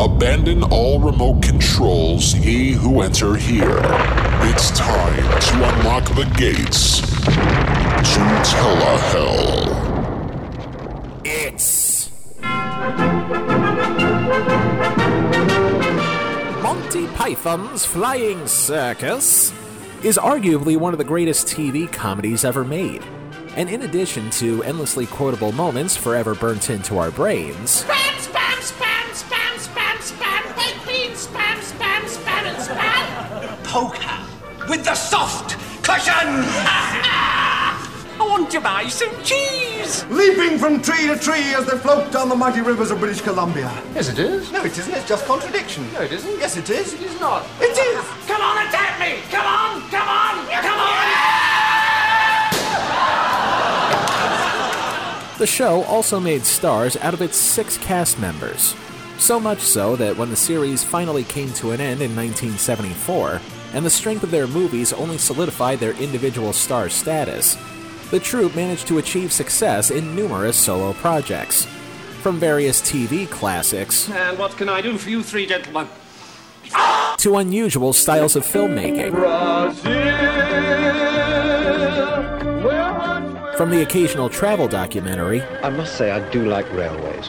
Abandon all remote controls, ye who enter here. It's time to unlock the gates to Telehell. It's Monty Python's Flying Circus is arguably one of the greatest TV comedies ever made. And in addition to endlessly quotable moments forever burnt into our brains, with the soft cushion. I want to buy some cheese. Leaping from tree to tree as they float down the mighty rivers of British Columbia. Yes, it is. No, it isn't. It's just contradiction. No, it isn't. Yes, it is. It is not. It is. Come on, attack me. Come on, come on, come on. the show also made stars out of its six cast members. So much so that when the series finally came to an end in 1974, and the strength of their movies only solidified their individual star status, the troupe managed to achieve success in numerous solo projects. From various TV classics And what can I do for you three gentlemen? to unusual styles of filmmaking. From the occasional travel documentary I must say I do like railways.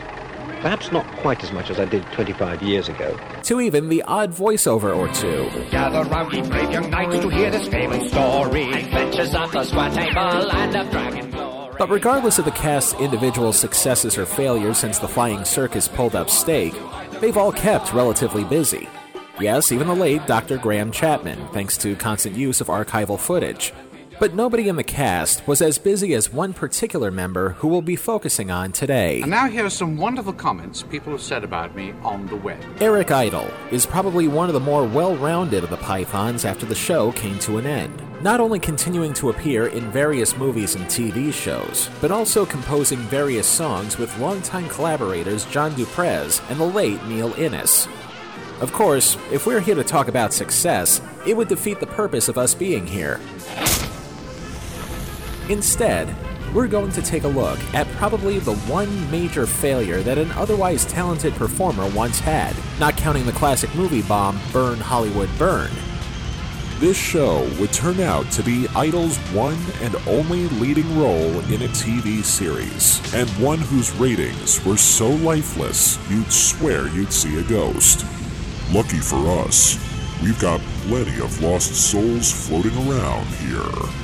Perhaps not quite as much as I did 25 years ago. to even the odd voiceover or two. Gather round, ye brave young knights, to hear this famous story. Adventures of the square table and of dragon glory. But regardless of the cast's individual successes or failures since the Flying Circus pulled up stake, they've all kept relatively busy. Yes, even the late Dr. Graham Chapman, thanks to constant use of archival footage. But nobody in the cast was as busy as one particular member who we'll be focusing on today. And now here are some wonderful comments people have said about me on the web. Eric Idle is probably one of the more well rounded of the Pythons after the show came to an end. Not only continuing to appear in various movies and TV shows, but also composing various songs with longtime collaborators John Du Prez and the late Neil Innes. Of course, if we're here to talk about success, it would defeat the purpose of us being here. Instead, we're going to take a look at probably the one major failure that an otherwise talented performer once had, not counting the classic movie bomb Burn Hollywood Burn. This show would turn out to be Idle's one and only leading role in a TV series, and one whose ratings were so lifeless you'd swear you'd see a ghost. Lucky for us, we've got plenty of lost souls floating around here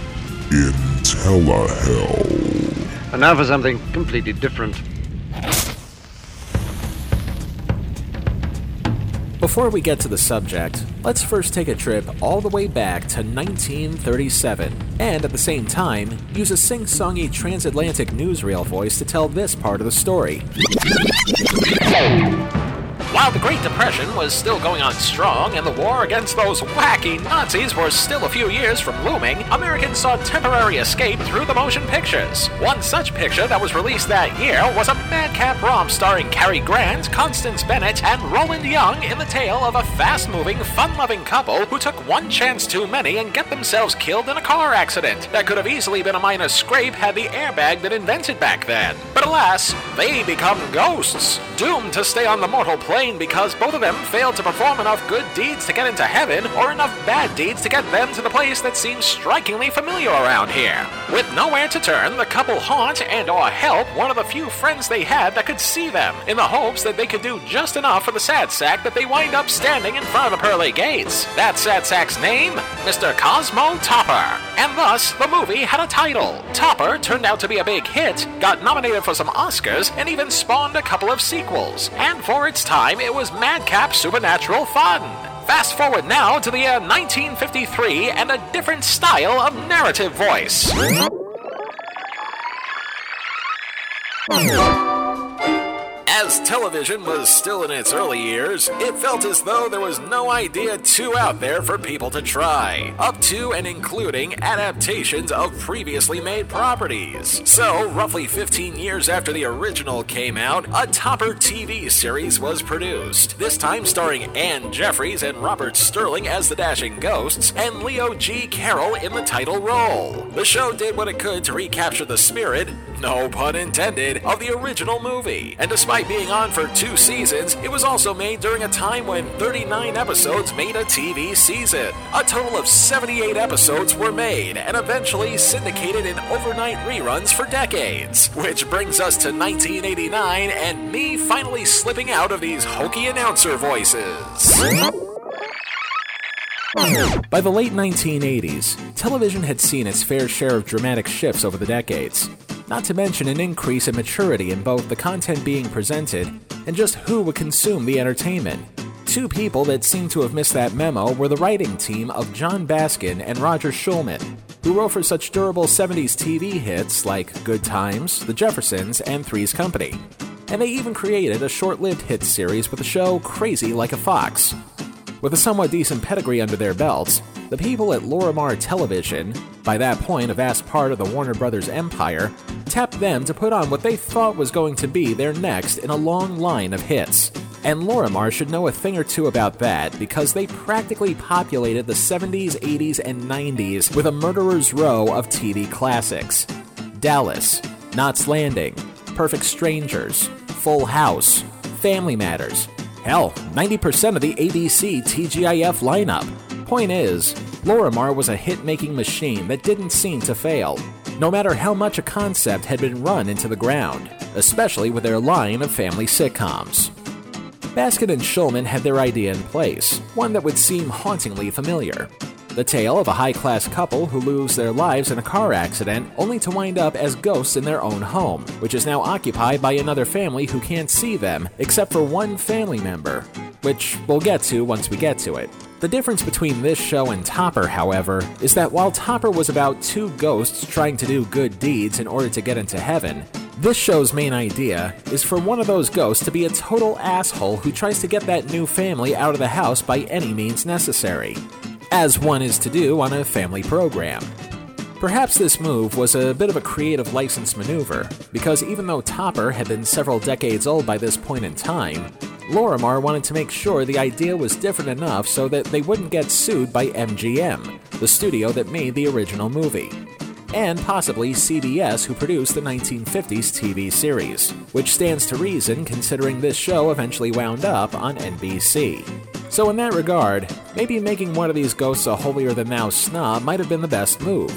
in Telehell. And now for something completely different. Before we get to the subject, let's first take a trip all the way back to 1937, and at the same time, use a sing songy transatlantic newsreel voice to tell this part of the story. While the Great Depression was still going on strong and the war against those wacky Nazis was still a few years from looming, Americans saw temporary escape through the motion pictures. One such picture that was released that year was a madcap romp starring Cary Grant, Constance Bennett, and Roland Young in the tale of a fast moving, fun loving couple who took one chance too many and get themselves killed in a car accident that could have easily been a minor scrape had the airbag been invented back then. But alas, they become ghosts, doomed to stay on the mortal plane because both of them failed to perform enough good deeds to get into heaven or enough bad deeds to get them to the place that seems strikingly familiar around here. With nowhere to turn, the couple haunt and or help one of the few friends they had that could see them, in the hopes that they could do just enough for the sad sack that they wind up standing in front of the pearly gates. That sad sack's name? Mr. Cosmo Topper. And thus, the movie had a title. Topper turned out to be a big hit, got nominated for some Oscars, and even spawned a couple of sequels. And for its time, it was madcap supernatural fun. Fast forward now to the year 1953 and a different style of narrative voice. As television was still in its early years, it felt as though there was no idea too out there for people to try, up to and including adaptations of previously made properties. So, roughly 15 years after the original came out, a topper TV series was produced, this time starring Anne Jeffreys and Robert Sterling as the Dashing Ghosts, and Leo G. Carroll in the title role. The show did what it could to recapture the spirit, no pun intended, of the original movie. And despite being on for two seasons, it was also made during a time when 39 episodes made a TV season. A total of 78 episodes were made and eventually syndicated in overnight reruns for decades. Which brings us to 1989 and me finally slipping out of these hokey announcer voices. By the late 1980s, television had seen its fair share of dramatic shifts over the decades, not to mention an increase in maturity in both the content being presented and just who would consume the entertainment. Two people that seem to have missed that memo were the writing team of John Baskin and Roger Schulman, who wrote for such durable 70s TV hits like Good Times, The Jeffersons, and Three's Company. And they even created a short lived hit series with the show Crazy Like a Fox, with a somewhat decent pedigree under their belts, the people at Lorimar Television, by that point a vast part of the Warner Brothers empire, tapped them to put on what they thought was going to be their next in a long line of hits. And Lorimar should know a thing or two about that because they practically populated the 70s, 80s, and 90s with a murderer's row of TV classics Dallas, Knots Landing, Perfect Strangers, Full House, Family Matters, Hell, 90% of the ABC TGIF lineup. Point is, Lorimar was a hit making machine that didn't seem to fail, no matter how much a concept had been run into the ground, especially with their line of family sitcoms. Baskin and Schulman had their idea in place, one that would seem hauntingly familiar. The tale of a high class couple who lose their lives in a car accident only to wind up as ghosts in their own home, which is now occupied by another family who can't see them except for one family member, which we'll get to once we get to it. The difference between this show and Topper, however, is that while Topper was about two ghosts trying to do good deeds in order to get into heaven, this show's main idea is for one of those ghosts to be a total asshole who tries to get that new family out of the house by any means necessary as one is to do on a family program. Perhaps this move was a bit of a creative license maneuver, because even though Topper had been several decades old by this point in time, Lorimar wanted to make sure the idea was different enough so that they wouldn't get sued by MGM, the studio that made the original movie, and possibly CBS, who produced the 1950s TV series, which stands to reason considering this show eventually wound up on NBC. So, in that regard, maybe making one of these ghosts a holier than thou snob might have been the best move.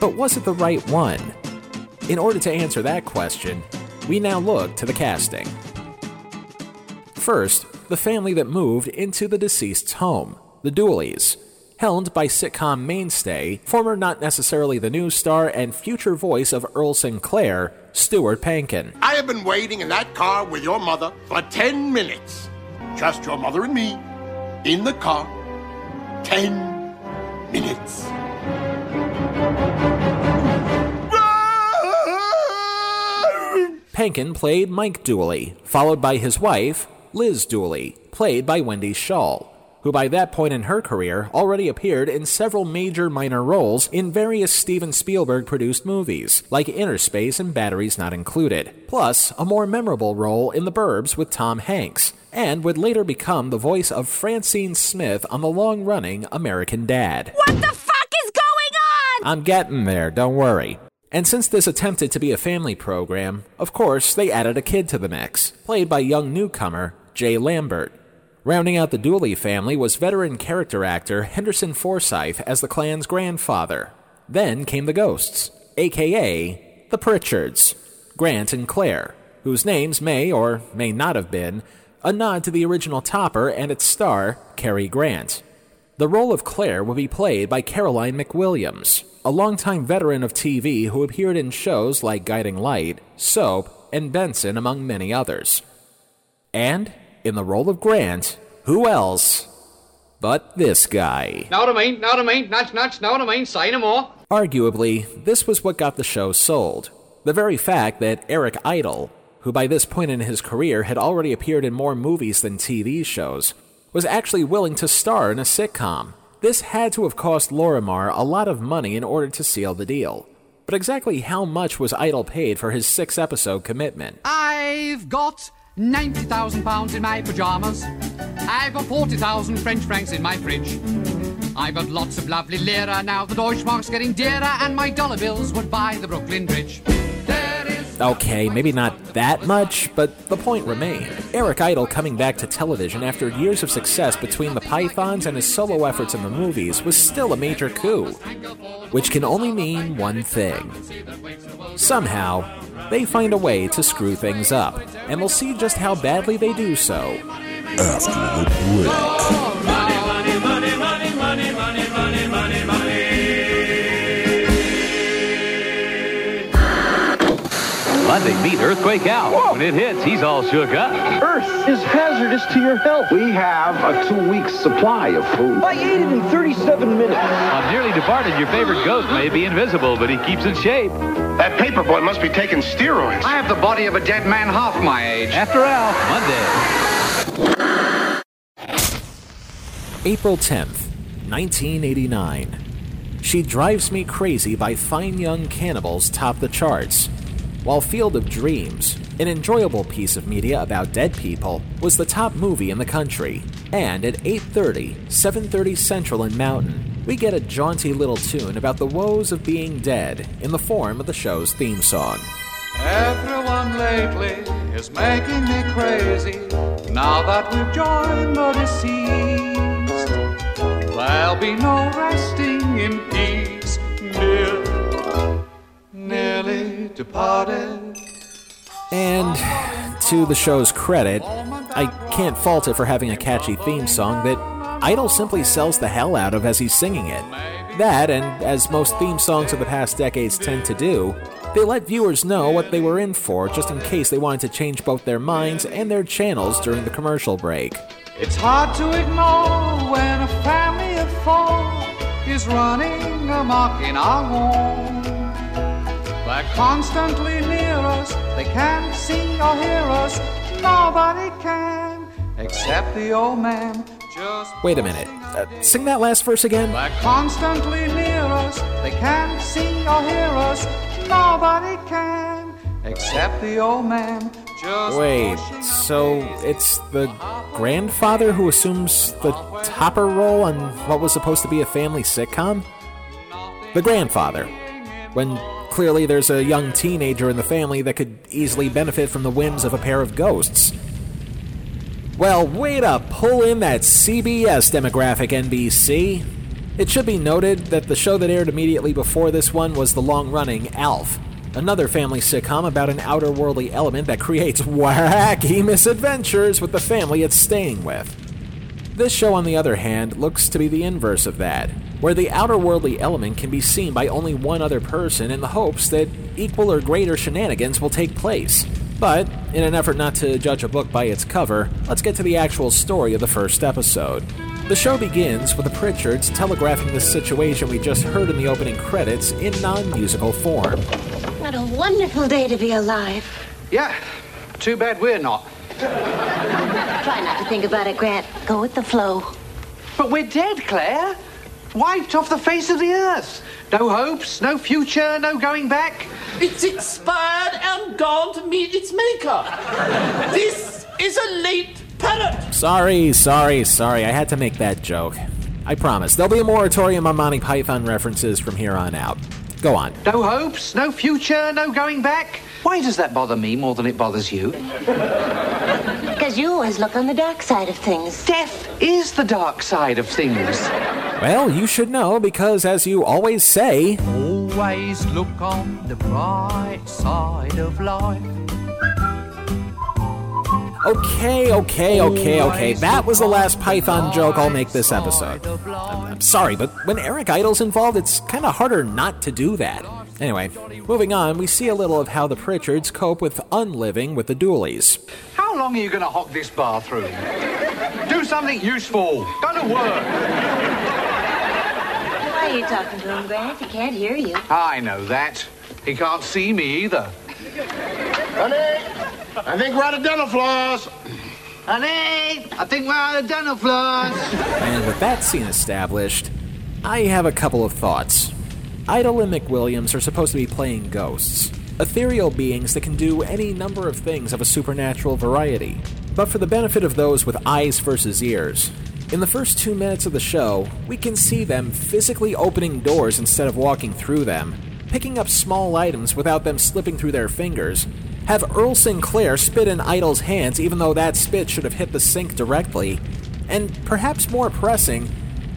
But was it the right one? In order to answer that question, we now look to the casting. First, the family that moved into the deceased's home, the Dooleys, helmed by sitcom mainstay, former not necessarily the news star and future voice of Earl Sinclair, Stuart Pankin. I have been waiting in that car with your mother for 10 minutes. Just your mother and me in the car. 10 minutes. Pankin played Mike Dooley, followed by his wife, Liz Dooley, played by Wendy Schaal, who by that point in her career already appeared in several major minor roles in various Steven Spielberg produced movies, like Innerspace and Batteries Not Included, plus a more memorable role in The Burbs with Tom Hanks, and would later become the voice of Francine Smith on the long running American Dad. What the fuck is going on? I'm getting there, don't worry. And since this attempted to be a family program, of course, they added a kid to the mix, played by young newcomer Jay Lambert. Rounding out the Dooley family was veteran character actor Henderson Forsyth as the clan's grandfather. Then came the Ghosts, aka the Pritchards, Grant and Claire, whose names may or may not have been a nod to the original Topper and its star, Cary Grant. The role of Claire will be played by Caroline McWilliams, a longtime veteran of TV who appeared in shows like Guiding Light, Soap, and Benson, among many others. And in the role of Grant, who else but this guy? Know what I mean? Know what I mean? Nudge, nudge, know what I mean? Say no more. Arguably, this was what got the show sold. The very fact that Eric Idle, who by this point in his career had already appeared in more movies than TV shows, was actually willing to star in a sitcom. This had to have cost Lorimar a lot of money in order to seal the deal. But exactly how much was Idle paid for his six episode commitment? I've got 90,000 pounds in my pajamas. I've got 40,000 French francs in my fridge. I've got lots of lovely lira now. The Deutschmark's getting dearer, and my dollar bills would buy the Brooklyn Bridge. Okay, maybe not that much, but the point remained. Eric Idle coming back to television after years of success between the Pythons and his solo efforts in the movies was still a major coup. Which can only mean one thing. Somehow, they find a way to screw things up, and we'll see just how badly they do so after the break. Monday, meet Earthquake Al. When it hits, he's all shook up. Earth is hazardous to your health. We have a two-week supply of food. I ate it in 37 minutes. On Nearly Departed, your favorite ghost may be invisible, but he keeps in shape. That paperboy must be taking steroids. I have the body of a dead man half my age. After Al, Monday. April 10th, 1989. She Drives Me Crazy by Fine Young Cannibals top the charts. While Field of Dreams, an enjoyable piece of media about dead people, was the top movie in the country. And at 8:30, 7:30 Central in Mountain, we get a jaunty little tune about the woes of being dead in the form of the show's theme song. Everyone lately is making me crazy. Now that we've joined the deceased, there'll be no resting in peace. Nearly departed. And to the show's credit, I can't fault it for having a catchy theme song that Idle simply sells the hell out of as he's singing it. That, and as most theme songs of the past decades tend to do, they let viewers know what they were in for just in case they wanted to change both their minds and their channels during the commercial break. It's hard to ignore when a family of four is running amok in our home. They're constantly near us, they can't see or hear us, nobody can except the old man. Just Wait a minute. Uh, sing that last verse again? they're constantly near us, they can't see or hear us, nobody can except the old man. Just Wait, so it's the grandfather who assumes the topper role on what was supposed to be a family sitcom? The grandfather. When clearly there's a young teenager in the family that could easily benefit from the whims of a pair of ghosts. Well, way to pull in that CBS demographic, NBC. It should be noted that the show that aired immediately before this one was the long running ALF, another family sitcom about an outer worldly element that creates wacky misadventures with the family it's staying with. This show, on the other hand, looks to be the inverse of that, where the outer worldly element can be seen by only one other person in the hopes that equal or greater shenanigans will take place. But, in an effort not to judge a book by its cover, let's get to the actual story of the first episode. The show begins with the Pritchards telegraphing the situation we just heard in the opening credits in non musical form. What a wonderful day to be alive. Yeah, too bad we're not. Try not to think about it, Grant. Go with the flow. But we're dead, Claire. Wiped off the face of the earth. No hopes, no future, no going back. It's expired and gone to meet its maker. This is a late parrot. Sorry, sorry, sorry, I had to make that joke. I promise. There'll be a moratorium on Monty Python references from here on out. Go on. No hopes, no future, no going back. Why does that bother me more than it bothers you? Because you always look on the dark side of things. Death is the dark side of things. Well, you should know because, as you always say, Always look on the bright side of life. okay, okay, okay, okay, that was the last Python joke I'll make this episode. I'm, I'm sorry, but when Eric Idle's involved, it's kind of harder not to do that. Anyway, moving on, we see a little of how the Pritchards cope with unliving with the Dooleys. How long are you going to hog this bathroom? Do something useful. Go to work. Why are you talking to him, Grant? He can't hear you. I know that. He can't see me either. Honey, I think we're out of dental floss. Honey, I think we're out of dental floss. And with that scene established, I have a couple of thoughts. Idle and McWilliams are supposed to be playing ghosts, ethereal beings that can do any number of things of a supernatural variety. But for the benefit of those with eyes versus ears, in the first two minutes of the show, we can see them physically opening doors instead of walking through them, picking up small items without them slipping through their fingers, have Earl Sinclair spit in Idle's hands even though that spit should have hit the sink directly, and perhaps more pressing,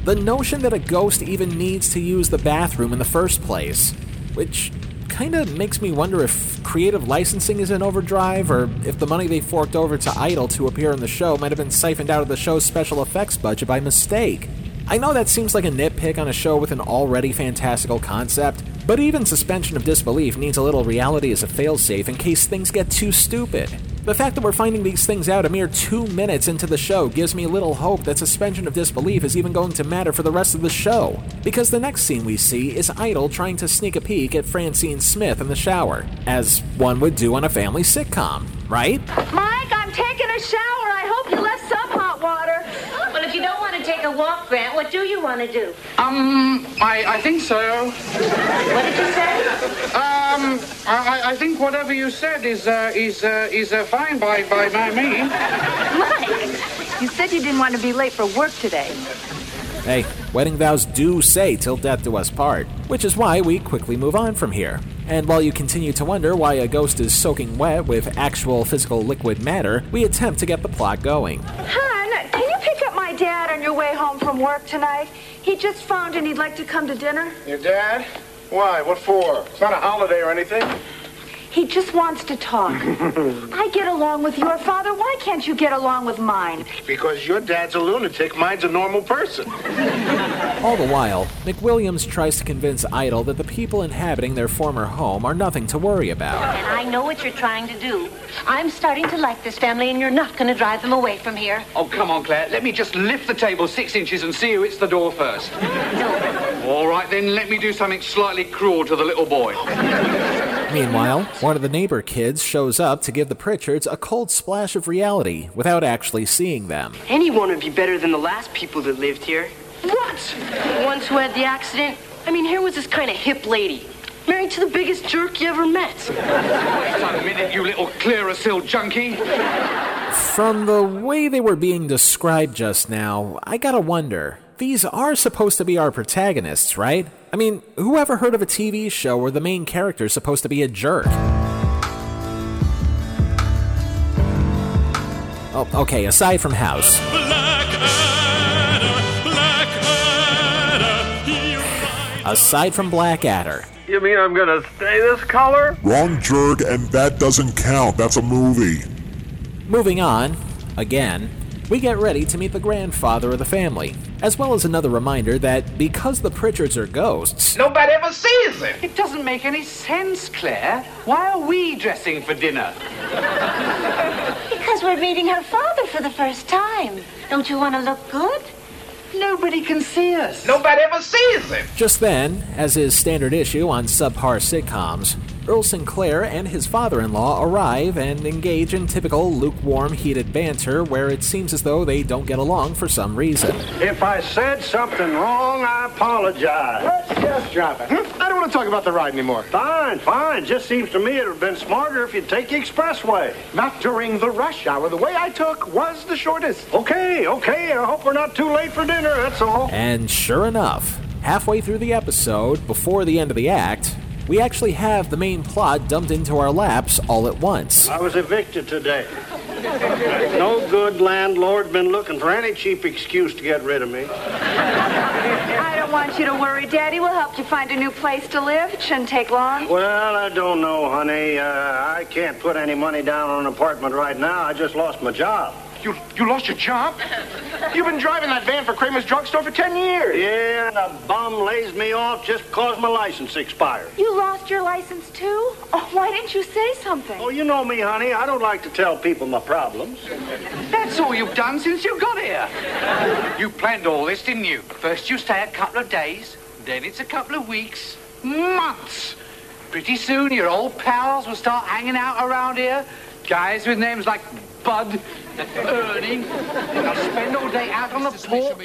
the notion that a ghost even needs to use the bathroom in the first place, which kinda makes me wonder if creative licensing is in overdrive, or if the money they forked over to Idle to appear in the show might have been siphoned out of the show's special effects budget by mistake. I know that seems like a nitpick on a show with an already fantastical concept, but even suspension of disbelief needs a little reality as a failsafe in case things get too stupid. The fact that we're finding these things out a mere two minutes into the show gives me little hope that suspension of disbelief is even going to matter for the rest of the show, because the next scene we see is Idle trying to sneak a peek at Francine Smith in the shower, as one would do on a family sitcom, right? Mike, I'm taking a shower. I hope you left some hot water. Well, if you don't want to take a walk, Grant, what do you want to do? Um, I, I think so. What did you say? Um, I, I think whatever you said is uh, is uh, is uh, fine by by by me. Mike, you said you didn't want to be late for work today. Hey, wedding vows do say till death do us part, which is why we quickly move on from here. And while you continue to wonder why a ghost is soaking wet with actual physical liquid matter, we attempt to get the plot going. Hon, dad on your way home from work tonight? He just phoned and he'd like to come to dinner. Your dad? Why? What for? It's not a holiday or anything. He just wants to talk. I get along with your father. Why can't you get along with mine? Because your dad's a lunatic, mine's a normal person. All the while, McWilliams tries to convince Idle that the people inhabiting their former home are nothing to worry about. And I know what you're trying to do. I'm starting to like this family, and you're not going to drive them away from here. Oh, come on, Claire. Let me just lift the table six inches and see who hits the door first. All right, then let me do something slightly cruel to the little boy. Meanwhile, one of the neighbor kids shows up to give the Pritchards a cold splash of reality without actually seeing them. Anyone would be better than the last people that lived here. What? The ones who had the accident? I mean, here was this kind of hip lady. Married to the biggest jerk you ever met. Wait a minute, you little Clearasil junkie. From the way they were being described just now, I gotta wonder. These are supposed to be our protagonists, right? I mean, who ever heard of a TV show where the main character is supposed to be a jerk? Oh, okay, aside from House. Aside from Blackadder. You mean I'm gonna stay this color? Wrong jerk, and that doesn't count. That's a movie. Moving on, again, we get ready to meet the grandfather of the family, as well as another reminder that because the Pritchards are ghosts, Nobody ever sees him. It doesn't make any sense, Claire. Why are we dressing for dinner? Because we're meeting her father for the first time. Don't you want to look good? Nobody can see us. Nobody ever sees him. Just then, as is standard issue on subpar sitcoms, Earl Sinclair and his father in law arrive and engage in typical lukewarm, heated banter where it seems as though they don't get along for some reason. If I said something wrong, I apologize. Let's just drop it. Hmm? I don't want to talk about the ride anymore. Fine, fine. Just seems to me it would have been smarter if you'd take the expressway. Not during the rush hour. The way I took was the shortest. Okay, okay. I hope we're not too late for dinner, that's all. And sure enough, halfway through the episode, before the end of the act, we actually have the main plot dumped into our laps all at once. I was evicted today. No good landlord been looking for any cheap excuse to get rid of me. I don't want you to worry, Daddy. We'll help you find a new place to live. It shouldn't take long. Well, I don't know, honey. Uh, I can't put any money down on an apartment right now. I just lost my job. You, you lost your job? You've been driving that van for Kramer's drugstore for 10 years. Yeah, and a bum lays me off just because my license expired. You lost your license too? Oh, why didn't you say something? Oh, you know me, honey. I don't like to tell people my problems. That's all you've done since you got here. You planned all this, didn't you? First you stay a couple of days, then it's a couple of weeks, months. Pretty soon your old pals will start hanging out around here. Guys with names like Bud, Ernie. I'll spend all day out on the porch,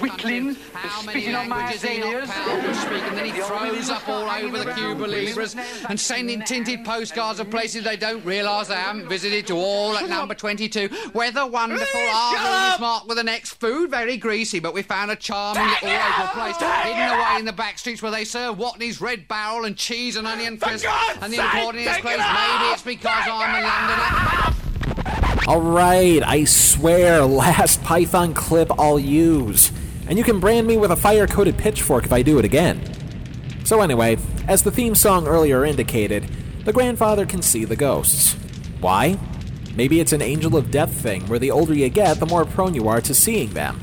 whittling, spitting on my azaleas. And then he throws up all over the Cuba Libras and sending tinted postcards of places they don't realise they haven't visited to all at number 22. Weather wonderful, our marked with an X. Food very greasy, but we found a charming little local place hidden away in the back streets where they serve Watney's Red Barrel and cheese and onion crisp. And the important is place, maybe it's because I'm a Londoner. Alright, I swear, last Python clip I'll use. And you can brand me with a fire coated pitchfork if I do it again. So, anyway, as the theme song earlier indicated, the grandfather can see the ghosts. Why? Maybe it's an angel of death thing where the older you get, the more prone you are to seeing them.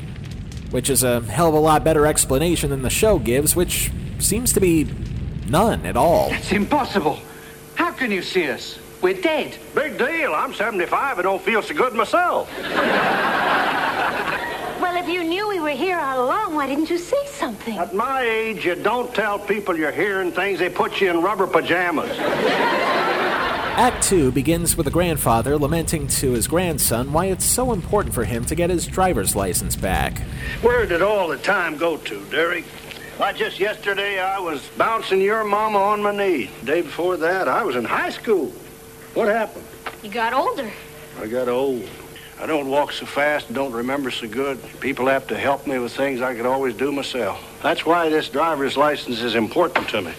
Which is a hell of a lot better explanation than the show gives, which seems to be none at all. It's impossible. How can you see us? We're dead. Big deal. I'm 75 and don't feel so good myself. Well, if you knew we were here all along, why didn't you say something? At my age, you don't tell people you're hearing things. They put you in rubber pajamas. Act 2 begins with a grandfather lamenting to his grandson why it's so important for him to get his driver's license back. Where did all the time go to, Derek? Why, just yesterday I was bouncing your mama on my knee. Day before that, I was in high school. What happened? You got older. I got old. I don't walk so fast and don't remember so good. People have to help me with things I could always do myself. That's why this driver's license is important to me.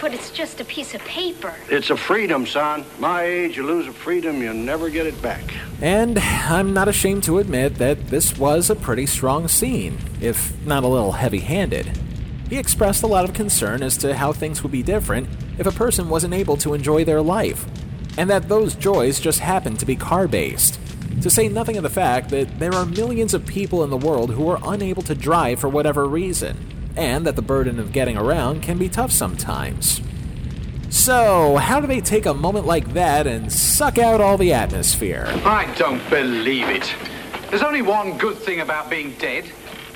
But it's just a piece of paper. It's a freedom, son. My age, you lose a freedom, you never get it back. And I'm not ashamed to admit that this was a pretty strong scene, if not a little heavy handed. He expressed a lot of concern as to how things would be different if a person wasn't able to enjoy their life, and that those joys just happen to be car based. To say nothing of the fact that there are millions of people in the world who are unable to drive for whatever reason, and that the burden of getting around can be tough sometimes. So, how do they take a moment like that and suck out all the atmosphere? I don't believe it. There's only one good thing about being dead.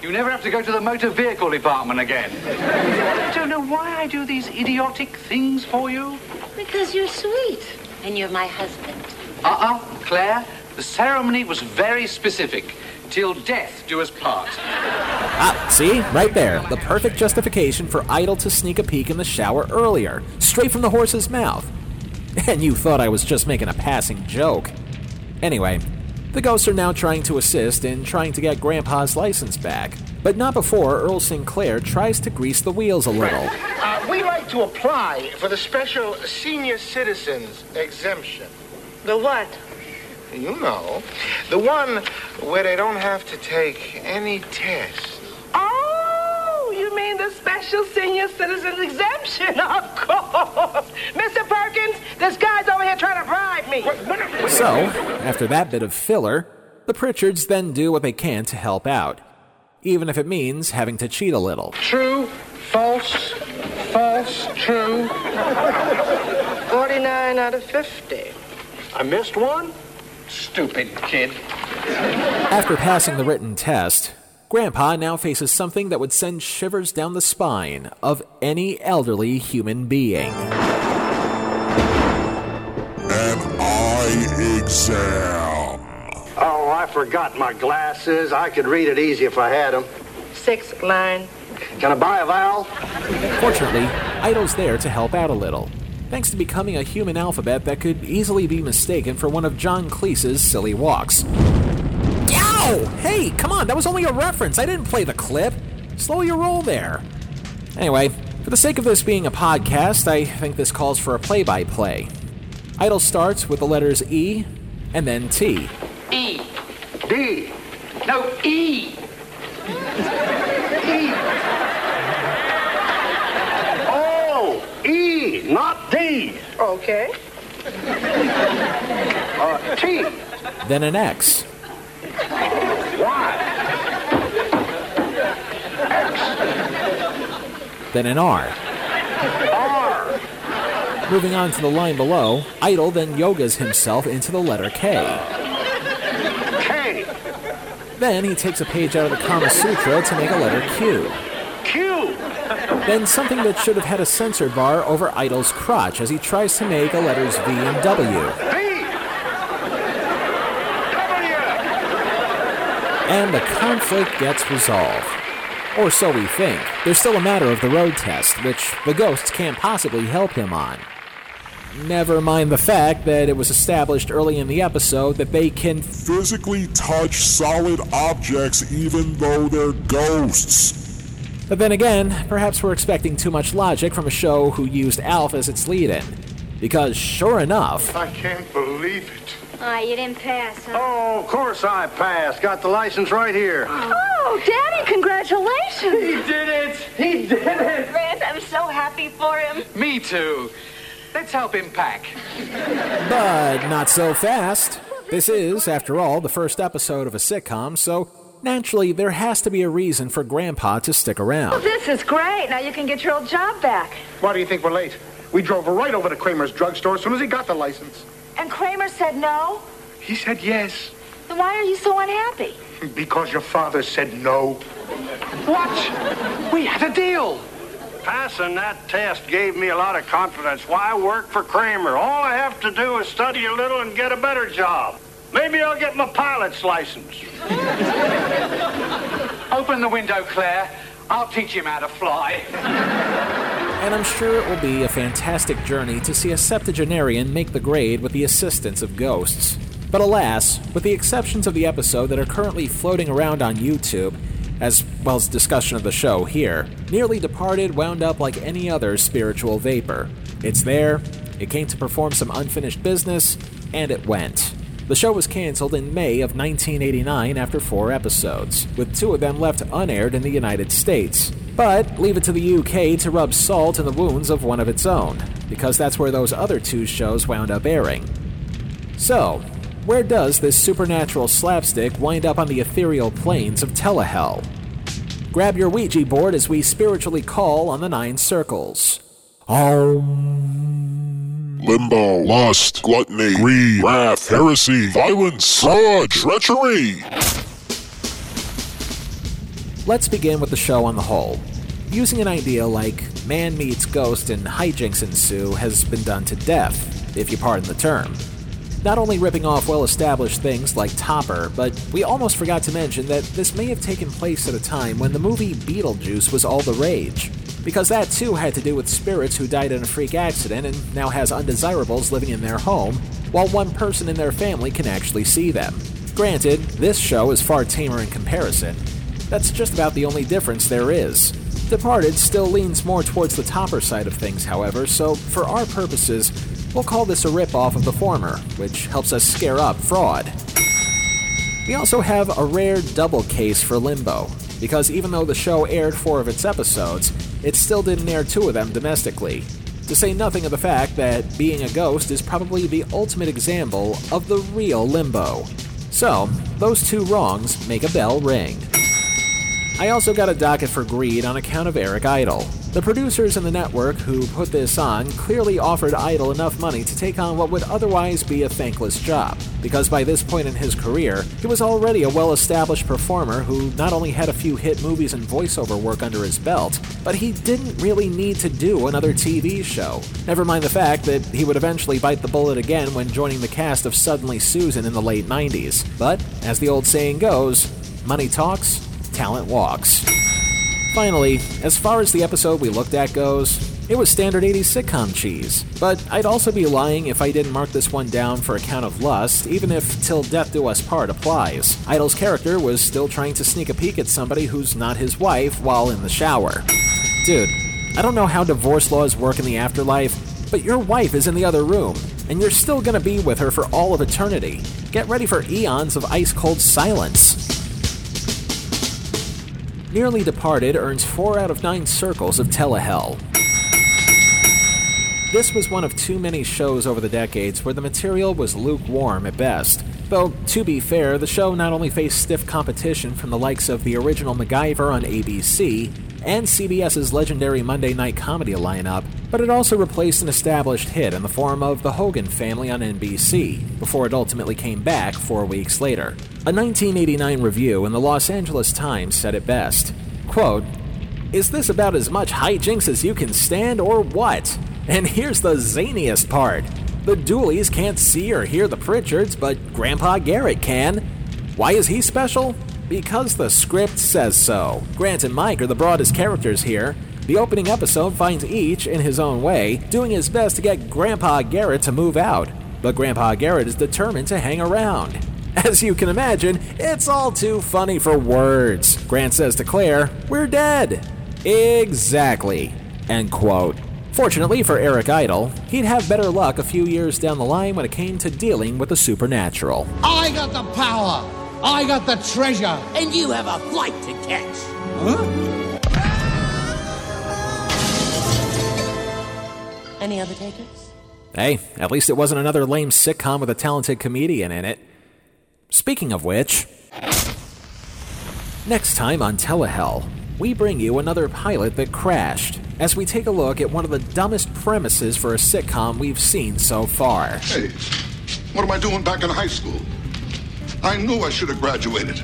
You never have to go to the motor vehicle department again. I don't know why I do these idiotic things for you. Because you're sweet. And you're my husband. Uh-uh, Claire. The ceremony was very specific. Till death do us part. Ah, see? Right there. The perfect justification for Idle to sneak a peek in the shower earlier, straight from the horse's mouth. And you thought I was just making a passing joke. Anyway, the ghosts are now trying to assist in trying to get Grandpa's license back, but not before Earl Sinclair tries to grease the wheels a little. Uh, we like to apply for the special senior citizens exemption. The what? You know, the one where they don't have to take any tests. Oh, you mean the special senior citizens exemption? Of course. Mr. Perkins, this guy's over here trying to bribe me. So, after that bit of filler, the Pritchards then do what they can to help out, even if it means having to cheat a little. True, false, false, true. 49 out of 50. I missed one? Stupid kid. After passing the written test, Grandpa now faces something that would send shivers down the spine of any elderly human being. An eye exam. Forgot my glasses. I could read it easy if I had them. Six, nine. Can I buy a vowel? Fortunately, Idle's there to help out a little, thanks to becoming a human alphabet that could easily be mistaken for one of John Cleese's silly walks. Ow! Hey, come on, that was only a reference. I didn't play the clip. Slow your roll there. Anyway, for the sake of this being a podcast, I think this calls for a play by play. Idle starts with the letters E and then T. D. No, E. E. Oh, E, not D. Okay. Uh, T. Then an X. Y. Then an R. R. Moving on to the line below, Idle then yogas himself into the letter K. K. Then he takes a page out of the Kama Sutra to make a letter Q. Q. Then something that should have had a censor bar over Idle's crotch as he tries to make a letters V and W. V. and the conflict gets resolved. Or so we think. There's still a matter of the road test, which the ghosts can't possibly help him on. Never mind the fact that it was established early in the episode that they can physically touch solid objects even though they're ghosts. But then again, perhaps we're expecting too much logic from a show who used Alf as its lead in. Because sure enough, I can't believe it. Oh, you didn't pass, huh? Oh, of course I passed. Got the license right here. Oh, oh Daddy, congratulations. He did it! He did it! Grant, I'm so happy for him. Me too. Let's help him pack. but not so fast. This is, after all, the first episode of a sitcom, so naturally there has to be a reason for Grandpa to stick around. this is great. Now you can get your old job back. Why do you think we're late? We drove right over to Kramer's drugstore as soon as he got the license. And Kramer said no? He said yes. Then why are you so unhappy? Because your father said no. What? We had a deal. Passing that test gave me a lot of confidence. Why work for Kramer? All I have to do is study a little and get a better job. Maybe I'll get my pilot's license. Open the window, Claire. I'll teach him how to fly. And I'm sure it will be a fantastic journey to see a septuagenarian make the grade with the assistance of ghosts. But alas, with the exceptions of the episode that are currently floating around on YouTube, as well as discussion of the show here, Nearly Departed wound up like any other spiritual vapor. It's there, it came to perform some unfinished business, and it went. The show was canceled in May of 1989 after four episodes, with two of them left unaired in the United States. But leave it to the UK to rub salt in the wounds of one of its own, because that's where those other two shows wound up airing. So, where does this supernatural slapstick wind up on the ethereal plains of Telehell? Grab your Ouija board as we spiritually call on the nine circles. Limbo, lust, gluttony, greed, wrath, heresy, violence, fraud, treachery. Let's begin with the show on the whole. Using an idea like man meets ghost and hijinks ensue has been done to death, if you pardon the term. Not only ripping off well established things like Topper, but we almost forgot to mention that this may have taken place at a time when the movie Beetlejuice was all the rage. Because that too had to do with spirits who died in a freak accident and now has undesirables living in their home, while one person in their family can actually see them. Granted, this show is far tamer in comparison. That's just about the only difference there is. Departed still leans more towards the topper side of things, however, so for our purposes, we'll call this a ripoff of the former, which helps us scare up fraud. We also have a rare double case for Limbo, because even though the show aired four of its episodes, it still didn't air two of them domestically. To say nothing of the fact that being a ghost is probably the ultimate example of the real limbo. So, those two wrongs make a bell ring. I also got a docket for greed on account of Eric Idle. The producers and the network who put this on clearly offered Idle enough money to take on what would otherwise be a thankless job, because by this point in his career, he was already a well established performer who not only had a few hit movies and voiceover work under his belt, but he didn't really need to do another TV show. Never mind the fact that he would eventually bite the bullet again when joining the cast of Suddenly Susan in the late 90s. But, as the old saying goes, money talks, talent walks. Finally, as far as the episode we looked at goes, it was standard 80s sitcom cheese. But I'd also be lying if I didn't mark this one down for account of lust, even if Till Death Do Us Part applies. Idle's character was still trying to sneak a peek at somebody who's not his wife while in the shower. Dude, I don't know how divorce laws work in the afterlife, but your wife is in the other room, and you're still gonna be with her for all of eternity. Get ready for eons of ice cold silence. Nearly Departed earns 4 out of 9 circles of Telehell. This was one of too many shows over the decades where the material was lukewarm at best. Though, to be fair, the show not only faced stiff competition from the likes of the original MacGyver on ABC and CBS's legendary Monday night comedy lineup, but it also replaced an established hit in the form of The Hogan Family on NBC, before it ultimately came back four weeks later. A 1989 review in the Los Angeles Times said it best. Quote, Is this about as much hijinks as you can stand or what? And here's the zaniest part. The Dooleys can't see or hear the Pritchards, but Grandpa Garrett can. Why is he special? because the script says so. Grant and Mike are the broadest characters here. The opening episode finds each, in his own way, doing his best to get Grandpa Garrett to move out, but Grandpa Garrett is determined to hang around. As you can imagine, it's all too funny for words. Grant says to Claire, We're dead. Exactly. End quote. Fortunately for Eric Idle, he'd have better luck a few years down the line when it came to dealing with the supernatural. I got the power. I got the treasure. And you have a flight to catch. Huh? Any other takers? Hey, at least it wasn't another lame sitcom with a talented comedian in it. Speaking of which, next time on Telehell, we bring you another pilot that crashed as we take a look at one of the dumbest premises for a sitcom we've seen so far. Hey, what am I doing back in high school? I knew I should have graduated.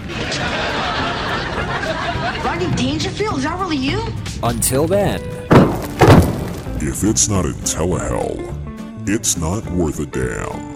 Rodney Dangerfield, is that really you? Until then, If it's not in Telehell, it's not worth a damn.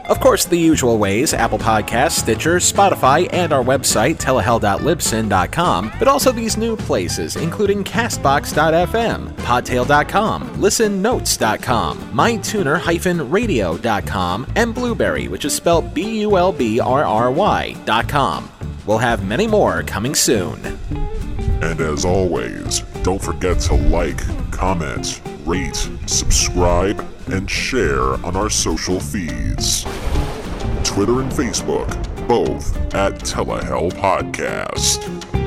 Of course, the usual ways Apple Podcasts, Stitcher, Spotify, and our website, telehell.libsyn.com, but also these new places, including Castbox.fm, Podtail.com, ListenNotes.com, MyTuner-Radio.com, and Blubrry, which is spelled B U L B R R Y.com. We'll have many more coming soon. And as always, don't forget to like, comment, rate, subscribe, and share on our social feeds. Twitter and Facebook, both at Telehell Podcast.